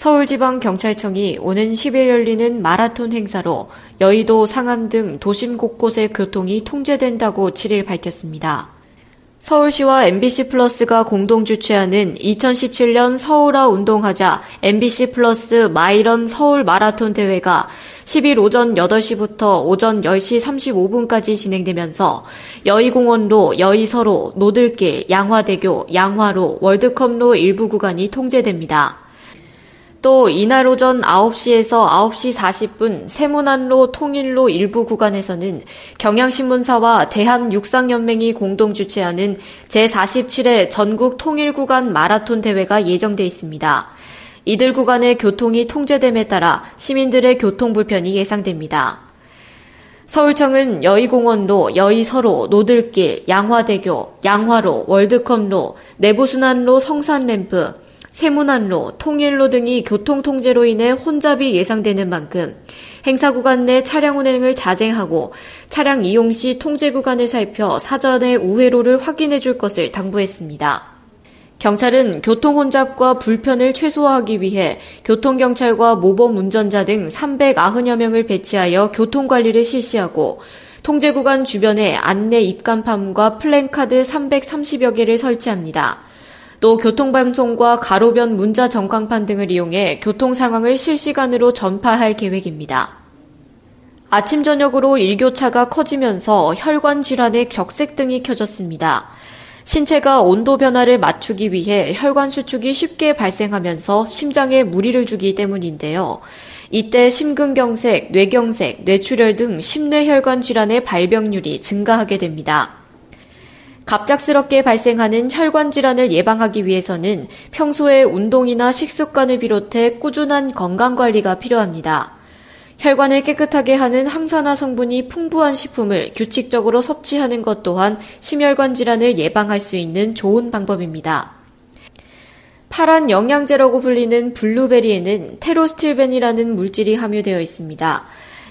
서울지방경찰청이 오는 10일 열리는 마라톤 행사로 여의도, 상암 등 도심 곳곳의 교통이 통제된다고 7일 밝혔습니다. 서울시와 MBC 플러스가 공동 주최하는 2017년 서울아 운동하자 MBC 플러스 마이런 서울 마라톤 대회가 10일 오전 8시부터 오전 10시 35분까지 진행되면서 여의공원로, 여의서로, 노들길, 양화대교, 양화로, 월드컵로 일부 구간이 통제됩니다. 또 이날 오전 9시에서 9시 40분 세문안로 통일로 일부 구간에서는 경향신문사와 대한육상연맹이 공동 주최하는 제47회 전국 통일구간 마라톤 대회가 예정돼 있습니다. 이들 구간의 교통이 통제됨에 따라 시민들의 교통 불편이 예상됩니다. 서울청은 여의공원로, 여의서로, 노들길, 양화대교, 양화로, 월드컵로, 내부순환로 성산램프, 세문안로, 통일로 등이 교통 통제로 인해 혼잡이 예상되는 만큼 행사 구간 내 차량 운행을 자제하고 차량 이용 시 통제 구간을 살펴 사전에 우회로를 확인해 줄 것을 당부했습니다. 경찰은 교통 혼잡과 불편을 최소화하기 위해 교통경찰과 모범 운전자 등 390여 명을 배치하여 교통관리를 실시하고 통제 구간 주변에 안내 입간판과 플랜카드 330여 개를 설치합니다. 또 교통방송과 가로변 문자 전광판 등을 이용해 교통 상황을 실시간으로 전파할 계획입니다. 아침 저녁으로 일교차가 커지면서 혈관 질환의 격색등이 켜졌습니다. 신체가 온도 변화를 맞추기 위해 혈관 수축이 쉽게 발생하면서 심장에 무리를 주기 때문인데요. 이때 심근경색, 뇌경색, 뇌출혈 등 심뇌혈관 질환의 발병률이 증가하게 됩니다. 갑작스럽게 발생하는 혈관 질환을 예방하기 위해서는 평소에 운동이나 식습관을 비롯해 꾸준한 건강 관리가 필요합니다. 혈관을 깨끗하게 하는 항산화 성분이 풍부한 식품을 규칙적으로 섭취하는 것 또한 심혈관 질환을 예방할 수 있는 좋은 방법입니다. 파란 영양제라고 불리는 블루베리에는 테로스틸벤이라는 물질이 함유되어 있습니다.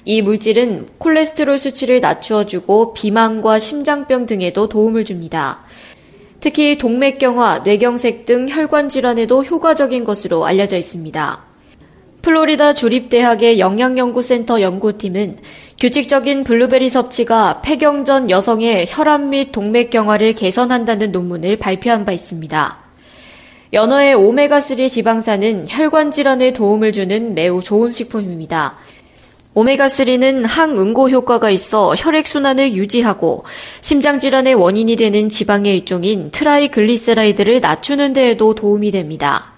이 물질은 콜레스테롤 수치를 낮추어주고 비만과 심장병 등에도 도움을 줍니다. 특히 동맥경화, 뇌경색 등 혈관 질환에도 효과적인 것으로 알려져 있습니다. 플로리다 주립대학의 영양연구센터 연구팀은 규칙적인 블루베리 섭취가 폐경 전 여성의 혈압 및 동맥 경화를 개선한다는 논문을 발표한 바 있습니다. 연어의 오메가3 지방산은 혈관 질환에 도움을 주는 매우 좋은 식품입니다. 오메가3는 항응고 효과가 있어 혈액순환을 유지하고 심장질환의 원인이 되는 지방의 일종인 triglyceride를 낮추는 데에도 도움이 됩니다.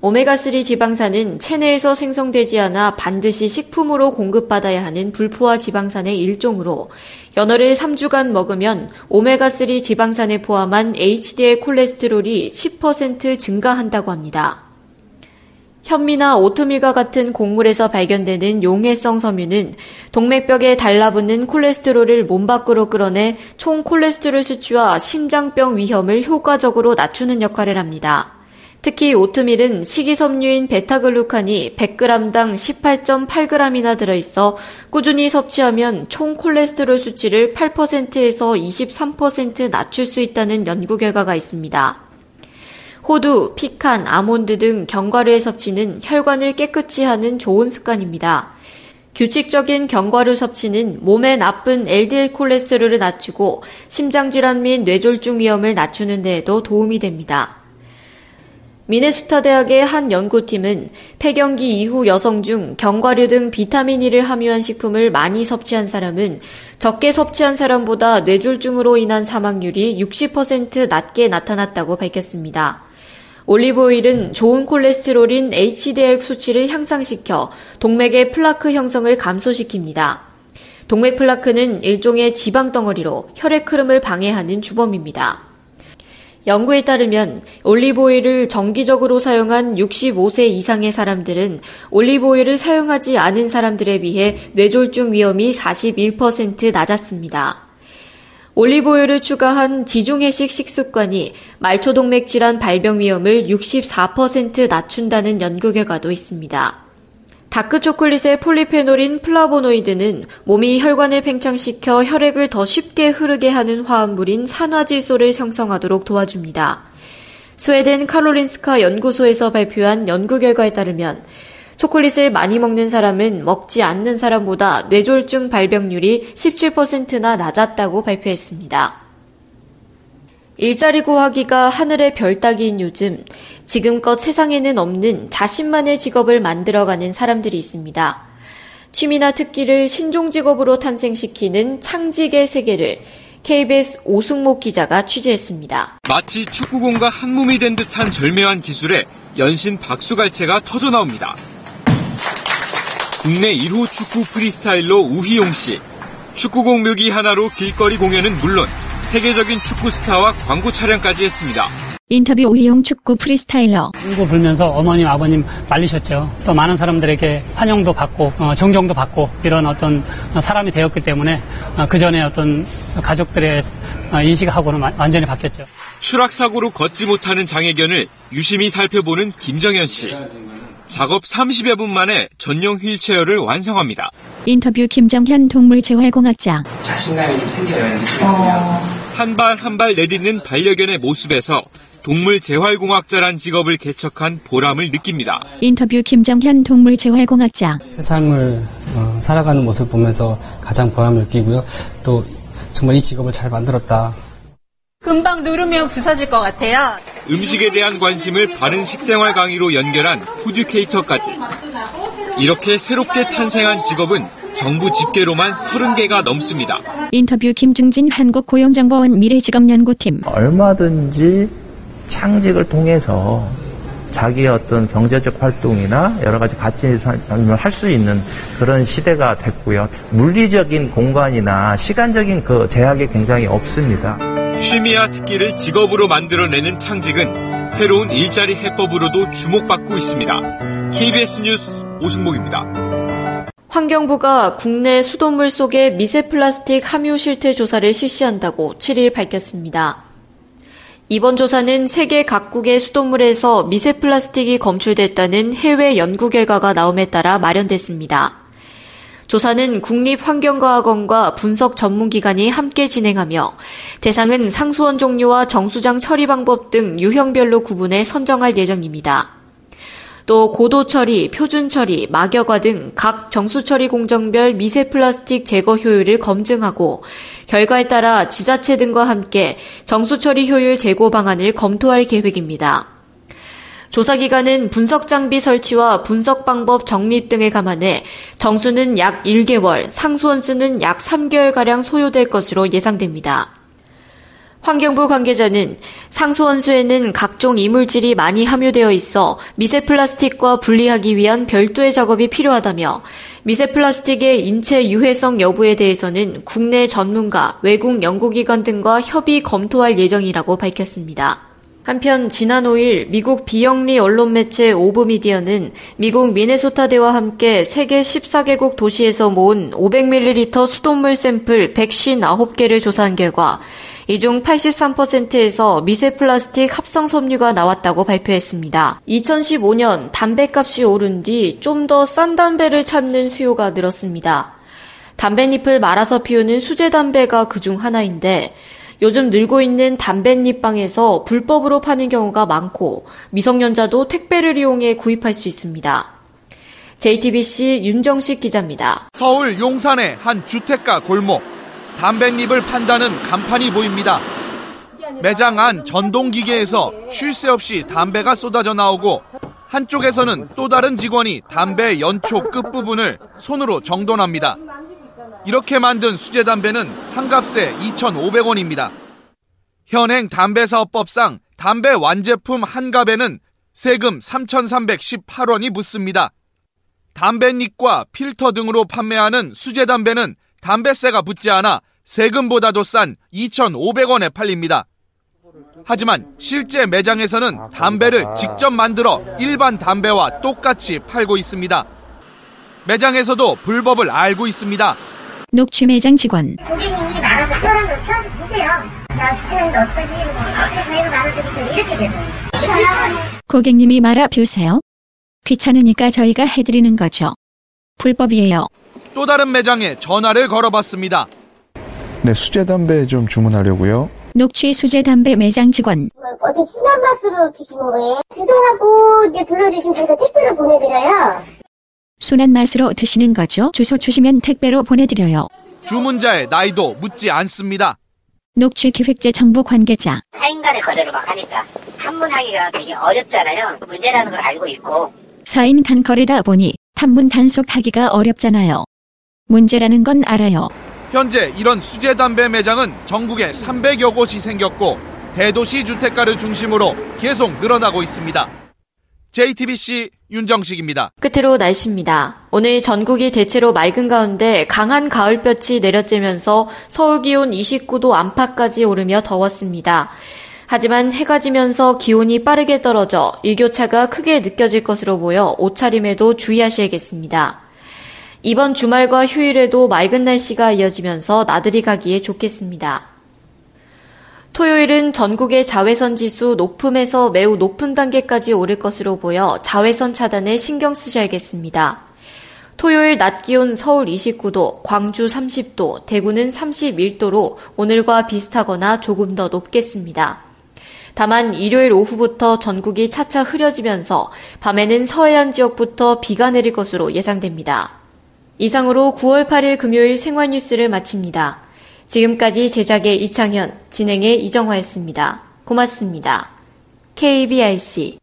오메가3 지방산은 체내에서 생성되지 않아 반드시 식품으로 공급받아야 하는 불포화 지방산의 일종으로 연어를 3주간 먹으면 오메가3 지방산에 포함한 HDL 콜레스테롤이 10% 증가한다고 합니다. 현미나 오트밀과 같은 곡물에서 발견되는 용해성 섬유는 동맥벽에 달라붙는 콜레스테롤을 몸 밖으로 끌어내 총 콜레스테롤 수치와 심장병 위험을 효과적으로 낮추는 역할을 합니다. 특히 오트밀은 식이섬유인 베타글루칸이 100g당 18.8g이나 들어있어 꾸준히 섭취하면 총 콜레스테롤 수치를 8%에서 23% 낮출 수 있다는 연구 결과가 있습니다. 호두, 피칸, 아몬드 등 견과류의 섭취는 혈관을 깨끗이 하는 좋은 습관입니다. 규칙적인 견과류 섭취는 몸에 나쁜 LDL 콜레스테롤을 낮추고 심장질환 및 뇌졸중 위험을 낮추는 데에도 도움이 됩니다. 미네소타 대학의 한 연구팀은 폐경기 이후 여성 중 견과류 등 비타민 E를 함유한 식품을 많이 섭취한 사람은 적게 섭취한 사람보다 뇌졸중으로 인한 사망률이 60% 낮게 나타났다고 밝혔습니다. 올리브오일은 좋은 콜레스테롤인 HDL 수치를 향상시켜 동맥의 플라크 형성을 감소시킵니다. 동맥 플라크는 일종의 지방 덩어리로 혈액 흐름을 방해하는 주범입니다. 연구에 따르면 올리브오일을 정기적으로 사용한 65세 이상의 사람들은 올리브오일을 사용하지 않은 사람들에 비해 뇌졸중 위험이 41% 낮았습니다. 올리브오일을 추가한 지중해식 식습관이 말초동맥 질환 발병 위험을 64% 낮춘다는 연구 결과도 있습니다. 다크 초콜릿의 폴리페놀인 플라보노이드는 몸이 혈관을 팽창시켜 혈액을 더 쉽게 흐르게 하는 화합물인 산화질소를 형성하도록 도와줍니다. 스웨덴 카롤린스카 연구소에서 발표한 연구 결과에 따르면 초콜릿을 많이 먹는 사람은 먹지 않는 사람보다 뇌졸중 발병률이 17%나 낮았다고 발표했습니다. 일자리 구하기가 하늘의 별 따기인 요즘 지금껏 세상에는 없는 자신만의 직업을 만들어가는 사람들이 있습니다. 취미나 특기를 신종 직업으로 탄생시키는 창직의 세계를 KBS 오승목 기자가 취재했습니다. 마치 축구공과 한몸이 된 듯한 절묘한 기술에 연신 박수갈채가 터져 나옵니다. 국내 1호 축구 프리스타일러 우희용 씨. 축구공 묘기 하나로 길거리 공연은 물론 세계적인 축구 스타와 광고 촬영까지 했습니다. 인터뷰 우희용 축구 프리스타일러. 울고 불면서 어머님, 아버님 말리셨죠. 또 많은 사람들에게 환영도 받고 어, 존경도 받고 이런 어떤 사람이 되었기 때문에 어, 그 전에 어떤 가족들의 어, 인식하고는 완전히 바뀌었죠. 추락 사고로 걷지 못하는 장혜견을 유심히 살펴보는 김정현 씨. 작업 30여 분 만에 전용 휠체어를 완성합니다. 인터뷰 김정현 동물재활공학장. 자신감이 좀 생겨요, 이제 있으면. 한 발 한 발 내딛는 반려견의 모습에서 동물 재활공학자란 직업을 개척한 보람을 느낍니다. 인터뷰 김정현 동물재활공학장. 세상을 어, 살아가는 모습을 보면서 가장 보람을 느끼고요. 또 정말 이 직업을 잘 만들었다. 금방 누르면 부서질 것 같아요. 음식에 대한 관심을 바른 식생활 강의로 연결한 푸듀케이터까지. 이렇게 새롭게 탄생한 직업은 정부 집계로만 30개가 넘습니다. 인터뷰 김중진 한국고용정보원 미래직업연구팀. 얼마든지 창직을 통해서 자기의 어떤 경제적 활동이나 여러 가지 가치 삶을 할 수 있는 그런 시대가 됐고요. 물리적인 공간이나 시간적인 그 제약이 굉장히 없습니다. 취미와 특기를 직업으로 만들어내는 창직은 새로운 일자리 해법으로도 주목받고 있습니다. KBS 뉴스 오승복입니다. 환경부가 국내 수돗물 속의 미세 플라스틱 함유 실태 조사를 실시한다고 7일 밝혔습니다. 이번 조사는 세계 각국의 수돗물에서 미세 플라스틱이 검출됐다는 해외 연구 결과가 나옴에 따라 마련됐습니다. 조사는 국립환경과학원과 분석 전문기관이 함께 진행하며 대상은 상수원 종류와 정수장 처리 방법 등 유형별로 구분해 선정할 예정입니다. 또 고도 처리, 표준 처리, 막여과 등각 정수 처리 공정별 미세 플라스틱 제거 효율을 검증하고 결과에 따라 지자체 등과 함께 정수 처리 효율 제고 방안을 검토할 계획입니다. 조사 기간은 분석 장비 설치와 분석 방법 정립 등을 감안해 정수는 약 1개월, 상수원수는 약 3개월가량 소요될 것으로 예상됩니다. 환경부 관계자는 상수원수에는 각종 이물질이 많이 함유되어 있어 미세 플라스틱과 분리하기 위한 별도의 작업이 필요하다며 미세 플라스틱의 인체 유해성 여부에 대해서는 국내 전문가, 외국 연구기관 등과 협의 검토할 예정이라고 밝혔습니다. 한편 지난 5일 미국 비영리 언론 매체 오브미디어는 미국 미네소타대와 함께 세계 14개국 도시에서 모은 500ml 수돗물 샘플 159개를 조사한 결과 이중 83%에서 미세 플라스틱 합성 섬유가 나왔다고 발표했습니다. 2015년 담배값이 오른 뒤 좀 더 싼 담배를 찾는 수요가 늘었습니다. 담뱃잎을 말아서 피우는 수제 담배가 그중 하나인데 요즘 늘고 있는 담뱃잎방에서 불법으로 파는 경우가 많고 미성년자도 택배를 이용해 구입할 수 있습니다. JTBC 윤정식 기자입니다. 서울 용산의 한 주택가 골목. 담뱃잎을 판다는 간판이 보입니다. 매장 안 전동기계에서 쉴 새 없이 담배가 쏟아져 나오고 한쪽에서는 또 다른 직원이 담배 연초 끝부분을 손으로 정돈합니다. 이렇게 만든 수제 담배는 한 값에 2,500원입니다. 현행 담배사업법상 담배 완제품 한 갑에는 세금 3,318원이 붙습니다. 담뱃잎과 필터 등으로 판매하는 수제 담배는 담배세가 붙지 않아 세금보다도 싼 2,500원에 팔립니다. 하지만 실제 매장에서는 담배를 직접 만들어 일반 담배와 똑같이 팔고 있습니다. 매장에서도 불법을 알고 있습니다. 녹취 매장 직원. 고객님이 말아서 사람을 펴서 보세요. 나 귀찮은데 어떡하지? 어떻게 자기가 말아드릴게요. 이렇게 되더라고요. 고객님이 말아 뷰세요. 귀찮으니까 저희가 해드리는 거죠. 불법이에요. 또 다른 매장에 전화를 걸어봤습니다. 네, 수제 담배 좀 주문하려고요. 녹취 수제 담배 매장 직원. 어떻게 순한 맛으로 피시는 거예요? 주소하고 이제 불러주신 분께 택배로 보내드려요. 순한 맛으로 드시는 거죠. 주소 주시면 택배로 보내드려요. 주문자의 나이도 묻지 않습니다. 녹취 기획재 정보 관계자. 사인 간의 거절을 막 하니까 탐문하기가 되게 어렵잖아요. 문제라는 걸 알고 있고 4인 간 거래다 보니 탐문 단속하기가 어렵잖아요. 문제라는 건 알아요. 현재 이런 수제 담배 매장은 전국에 300여 곳이 생겼고 대도시 주택가를 중심으로 계속 늘어나고 있습니다. JTBC 윤정식입니다. 끝으로 날씨입니다. 오늘 전국이 대체로 맑은 가운데 강한 가을볕이 내려쬐면서 서울 기온 29도 안팎까지 오르며 더웠습니다. 하지만 해가 지면서 기온이 빠르게 떨어져 일교차가 크게 느껴질 것으로 보여 옷차림에도 주의하셔야겠습니다. 이번 주말과 휴일에도 맑은 날씨가 이어지면서 나들이 가기에 좋겠습니다. 토요일은 전국의 자외선 지수 높음에서 매우 높은 단계까지 오를 것으로 보여 자외선 차단에 신경 쓰셔야겠습니다. 토요일 낮 기온 서울 29도, 광주 30도, 대구는 31도로 오늘과 비슷하거나 조금 더 높겠습니다. 다만 일요일 오후부터 전국이 차차 흐려지면서 밤에는 서해안 지역부터 비가 내릴 것으로 예상됩니다. 이상으로 9월 8일 금요일 생활뉴스를 마칩니다. 지금까지 제작의 이창현, 진행의 이정화였습니다. 고맙습니다. KBRC